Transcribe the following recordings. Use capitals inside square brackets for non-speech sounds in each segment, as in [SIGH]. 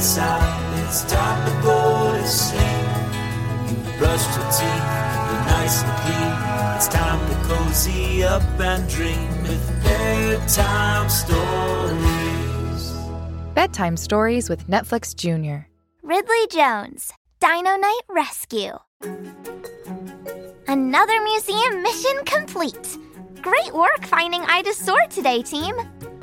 outside, it's time to go to sleep. You've brushed your teeth, you're nice and clean. It's time to cozy up and dream with bedtime stories. Bedtime Stories with Netflix Junior. Ridley Jones, Dino Night Rescue. Another museum mission complete. Great work finding Ida's sword today, team.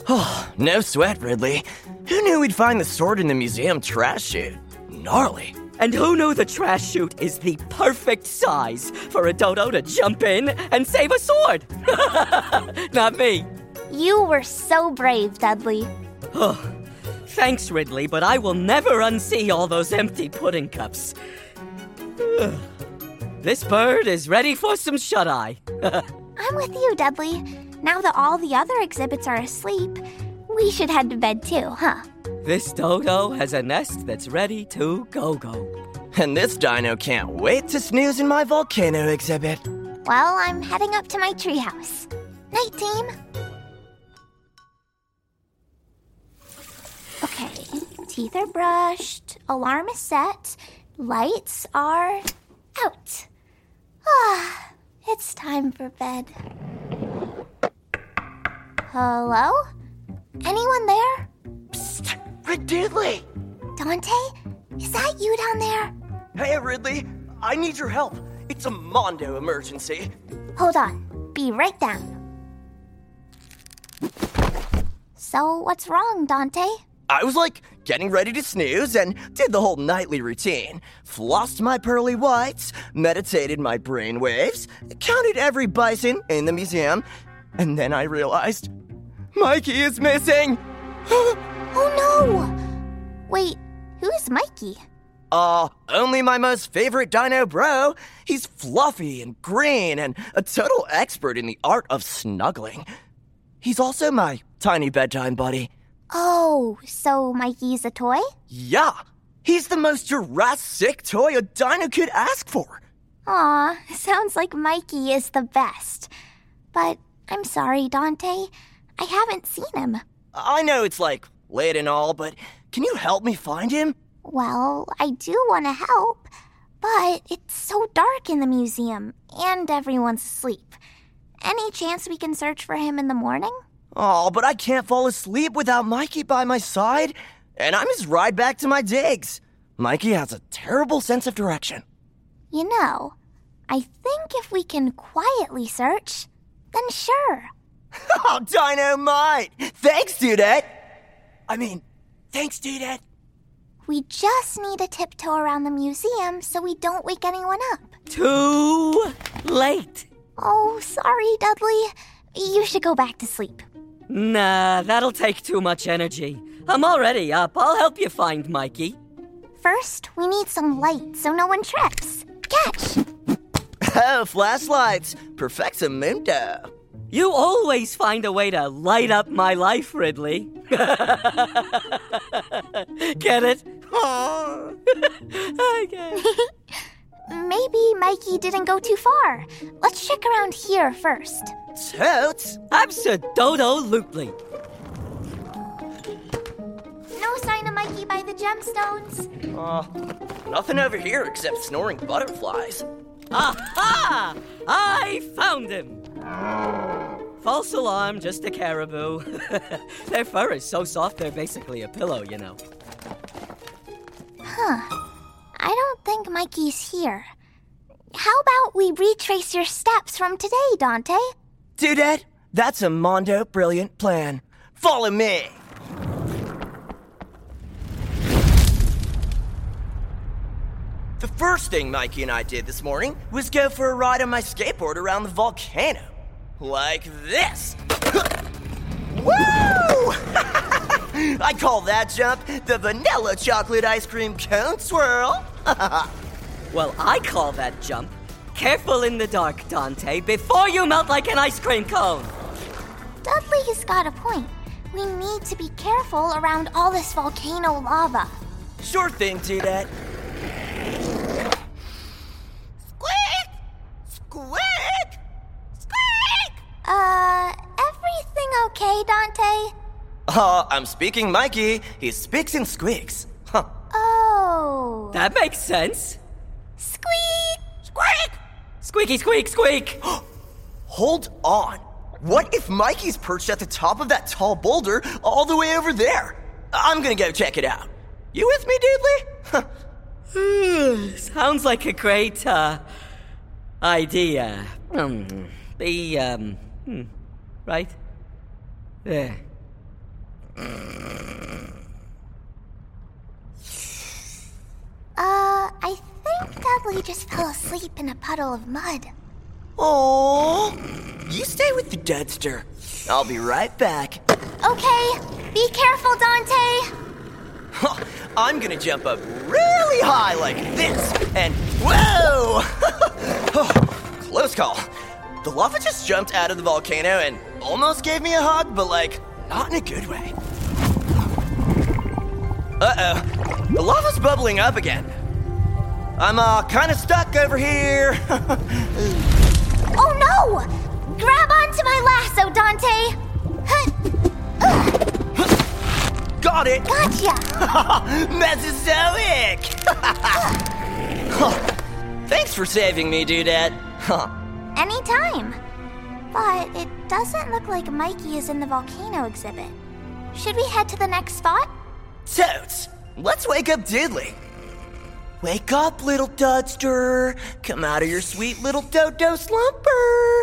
Oh, no sweat, Ridley. Who knew we'd find the sword in the museum trash chute? Gnarly. And who knew the trash chute is the perfect size for a dodo to jump in and save a sword? [LAUGHS] Not me. You were so brave, Dudley. Oh, thanks, Ridley, but I will never unsee all those empty pudding cups. Ugh. This bird is ready for some shut eye. [LAUGHS] I'm with you, Dudley. Now that all the other exhibits are asleep, we should head to bed too, huh? this dodo has a nest that's ready to go go. And this dino can't wait to snooze in my volcano exhibit. Well, I'm heading up to my treehouse. Night, team. Okay, teeth are brushed, alarm is set, lights are out. Ah, it's time for bed. Hello? Anyone there? Psst, Ridley! Dante? Is that you down there? Hey, Ridley, I need your help. It's a Mondo emergency. Hold on. Be right down. So, what's wrong, Dante? I was like getting ready to snooze and did the whole nightly routine. Flossed my pearly whites, meditated my brain waves, counted every bison in the museum, and then I realized Mikey is missing. [GASPS] Oh no! Wait, who's Mikey? Uh, only my most favorite dino bro. He's fluffy and green and a total expert in the art of snuggling. He's also my tiny bedtime buddy. Oh, so Mikey's a toy? Yeah, he's the most Jurassic toy a dino could ask for. Aw, [LAUGHS] sounds like Mikey is the best. But I'm sorry, Dante. I haven't seen him. I know it's like late and all, but can you help me find him? Well, I do want to help, but it's so dark in the museum and everyone's asleep. Any chance we can search for him in the morning? Oh, but I can't fall asleep without Mikey by my side, and I'm his ride back to my digs. Mikey has a terrible sense of direction. You know, I think if we can quietly search, then sure. [LAUGHS] Oh, dynamite! Thanks, Dudette! I mean, thanks, Dudette. We just need to tiptoe around the museum so we don't wake anyone up. Too late. Oh, sorry, Dudley. You should go back to sleep. Nah, that'll take too much energy. I'm already up. I'll help you find Mikey. First, we need some light so no one trips. Catch! [LAUGHS] Oh, flashlights. Perfectamundo. You always find a way to light up my life, Ridley. [LAUGHS] Get it? [LAUGHS] I get. [LAUGHS] Maybe Mikey didn't go too far. Let's check around here first. Totes? Absolutely. No sign of Mikey by the gemstones. Uh, nothing over here except snoring butterflies. Aha! I found him. False alarm, just a caribou. [LAUGHS] Their fur is so soft they're basically a pillow, you know. Huh. I don't think Mikey's here. How about we retrace your steps from today, Dante? Dudette, that's a Mondo brilliant plan. Follow me. The first thing Mikey and I did this morning was go for a ride on my skateboard around the volcano. Like this. Woo! [LAUGHS] I call that jump the vanilla chocolate ice cream cone swirl. [LAUGHS] Well, I call that jump. Careful in the dark, Dante, before you melt like an ice cream cone. Dudley's got a point. We need to be careful around all this volcano lava. sure thing, Dudette. Squeak! Squeak! Squeak! Uh, everything okay, Dante? Uh, I'm speaking Mikey. He speaks in squeaks. Huh. Oh. That makes sense. Squeak! Squeak! Squeaky, squeak, squeak! [GASPS] Hold on. What if Mikey's perched at the top of that tall boulder all the way over there? I'm gonna go check it out. You with me, Doodly? Sounds like a great, uh, idea. Um, the, um, hmm, right? There. Uh, I think Dudley just fell asleep in a puddle of mud. Oh, you stay with the Deadster. I'll be right back. Okay, be careful, Dante. I'm gonna jump up really high like this, and whoa! [LAUGHS] Close call. The lava just jumped out of the volcano and almost gave me a hug, but like, not in a good way. Uh oh. The lava's bubbling up again. I'm uh kinda stuck over here. [LAUGHS] Oh no! Grab onto my lasso, Dante. Huh, Got it! Gotcha. [LAUGHS] Mesozoic! [LAUGHS] Thanks for saving me, Dudette. Huh. Anytime. But it doesn't look like Mikey is in the volcano exhibit. Should we head to the next spot? Totes, let's wake up Diddley. Wake up, little Dudster. Come out of your sweet little dodo slumber.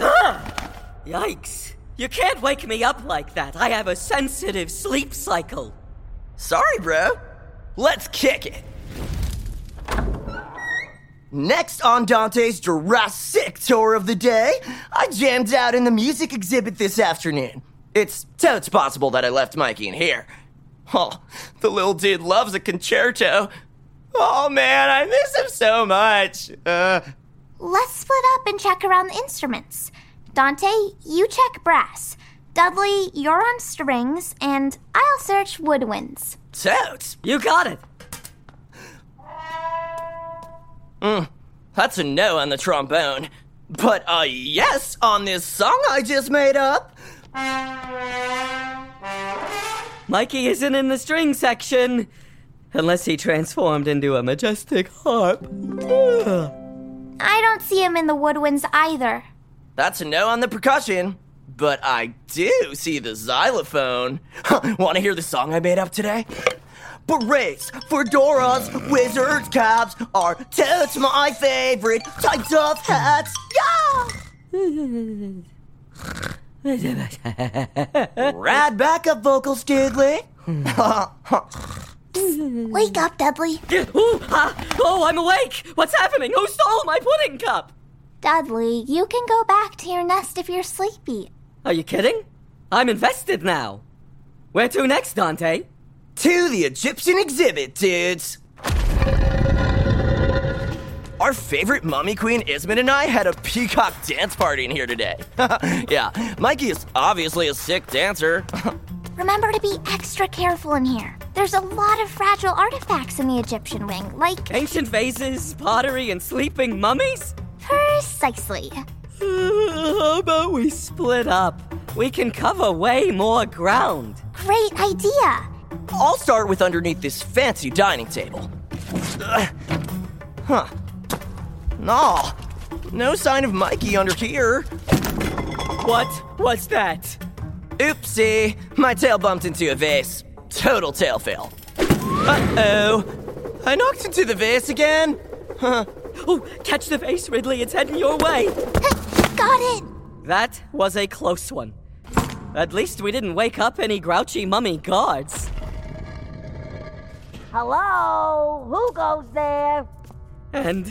Ah! Yikes. You can't wake me up like that. I have a sensitive sleep cycle. Sorry, bro. Let's kick it. Next on Dante's Jurassic tour of the day, I jammed out in the music exhibit this afternoon. It's totes possible that I left Mikey in here. Oh, the little dude loves a concerto. Oh man, I miss him so much. Uh, Let's split up and check around the instruments. Dante, you check brass. Dudley, you're on strings, and I'll search woodwinds. totes. You got it. Mm, that's a no on the trombone. But a yes on this song I just made up. Mikey isn't in the string section. Unless he transformed into a majestic harp. Ugh. [SIGHS] I don't see him in the woodwinds either. That's a no on the percussion. But I do see the xylophone. [LAUGHS] Want to hear the song I made up today? Berets, fedoras, wizards, caps are totes my favorite types of hats. Yeah! Rad backup vocals, Diddley. Wake up, Dudley. Ooh, ah, oh, I'm awake! What's happening? Who stole my pudding cup? Dudley, you can go back to your nest if you're sleepy. Are you kidding? I'm invested now. Where to next, Dante? To the Egyptian exhibit, dudes. Our favorite mummy queen, Ismat, and I had a peacock dance party in here today. [LAUGHS] yeah, Mikey is obviously a sick dancer. [LAUGHS] Remember to be extra careful in here. There's a lot of fragile artifacts in the Egyptian wing, like Ancient vases, pottery, and sleeping mummies? precisely. [LAUGHS] How about we split up? We can cover way more ground. Great idea. I'll start with underneath this fancy dining table. Ugh. Huh. No, no sign of Mikey under here. What was that? Oopsie, my tail bumped into a vase. Total tail fail. Uh oh. I knocked into the vase again. Huh. Oh, catch the vase, Ridley. It's heading your way. Got it. That was a close one. At least we didn't wake up any grouchy mummy guards. Hello? Who goes there? And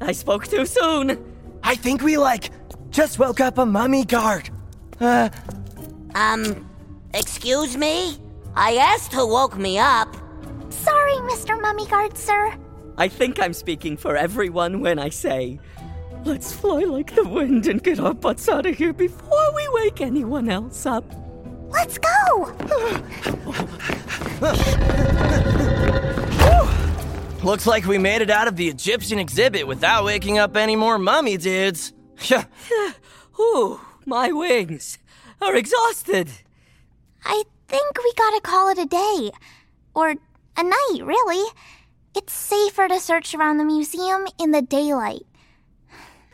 I spoke too soon. I think we, like, just woke up a mummy guard. Uh, Um, excuse me? I asked who woke me up. Sorry, Mr. Mummy Guard, sir. I think I'm speaking for everyone when I say, let's fly like the wind and get our butts out of here before we wake anyone else up. Let's go. looks like we made it out of the Egyptian exhibit without waking up any more mummy dudes. [LAUGHS] Ooh, my wings are exhausted. I think we gotta call it a day. Or a night, really. It's safer to search around the museum in the daylight.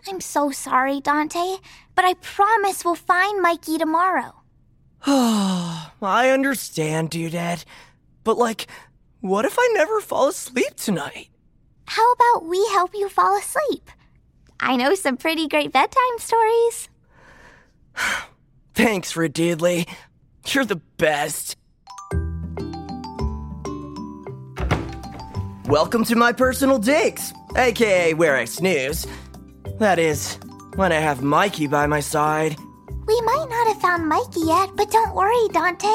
I'm so sorry, Dante, but I promise we'll find Mikey tomorrow. [SIGHS] I understand, Dudette. But, like, what if I never fall asleep tonight? How about we help you fall asleep? I know some pretty great bedtime stories. [SIGHS] Thanks, Ridley. You're the best. Welcome to my personal digs, aka where I snooze. That is, when I have Mikey by my side. We might not have found Mikey yet, but don't worry, Dante.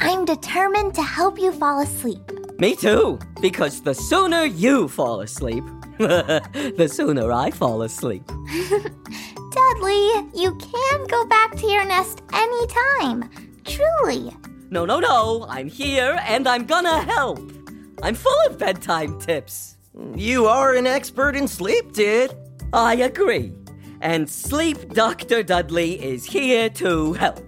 I'm determined to help you fall asleep. Me too, because the sooner you fall asleep, [LAUGHS] the sooner I fall asleep. [LAUGHS] Dudley, you can go back to your nest anytime. Truly. No, no, no, I'm here and I'm gonna help. I'm full of bedtime tips. You are an expert in sleep, dude. I agree. And Sleep Dr. Dudley is here to help.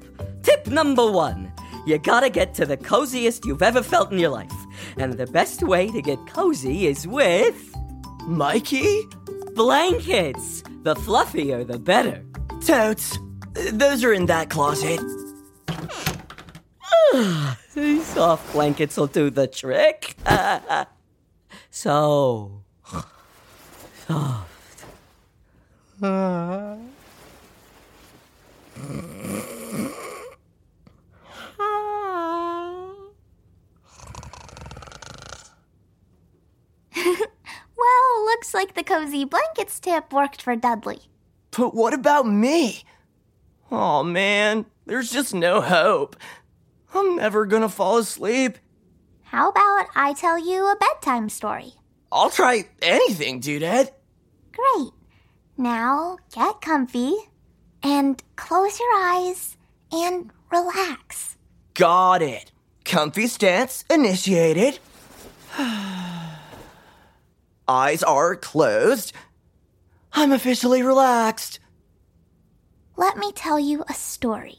Tip number one you gotta get to the coziest you've ever felt in your life. And the best way to get cozy is with Mikey? blankets. The fluffier, the better. Totes. Those are in that closet. [SIGHS] These soft blankets will do the trick. [LAUGHS] so [SIGHS] soft. [LAUGHS] Well, looks like the cozy blankets tip worked for Dudley. But what about me? Oh man, there's just no hope. I'm never gonna fall asleep. How about I tell you a bedtime story? I'll try anything, Dudette. Great. Now get comfy and close your eyes and relax. Got it. Comfy stance initiated. [SIGHS] Eyes are closed. I'm officially relaxed. Let me tell you a story.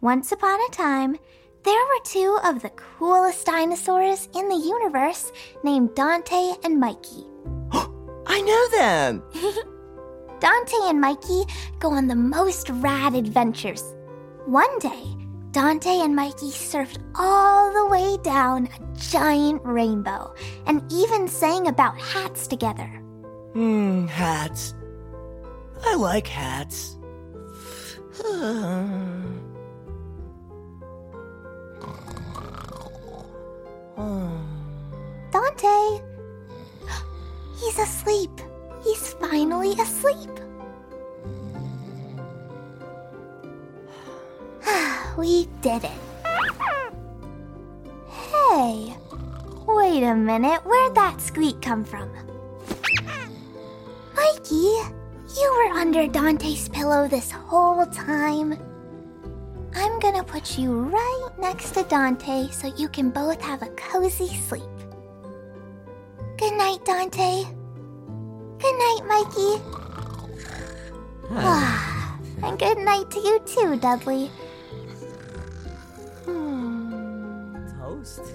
Once upon a time, there were two of the coolest dinosaurs in the universe named Dante and Mikey. [GASPS] I know them. [LAUGHS] Dante and Mikey go on the most rad adventures. One day, Dante and Mikey surfed all the way down a giant rainbow and even sang about hats together. Hmm, hats. I like hats. [SIGHS] Dante! [GASPS] He's asleep. He's finally asleep. [SIGHS] we did it. Hey, wait a minute. Where'd that squeak come from? Mikey, you were under Dante's pillow this whole time. I'm gonna put you right next to Dante so you can both have a cozy sleep. Good night, Dante. Good night, Mikey. [SIGHS] And good night to you too, Dudley. Hmm. Toast.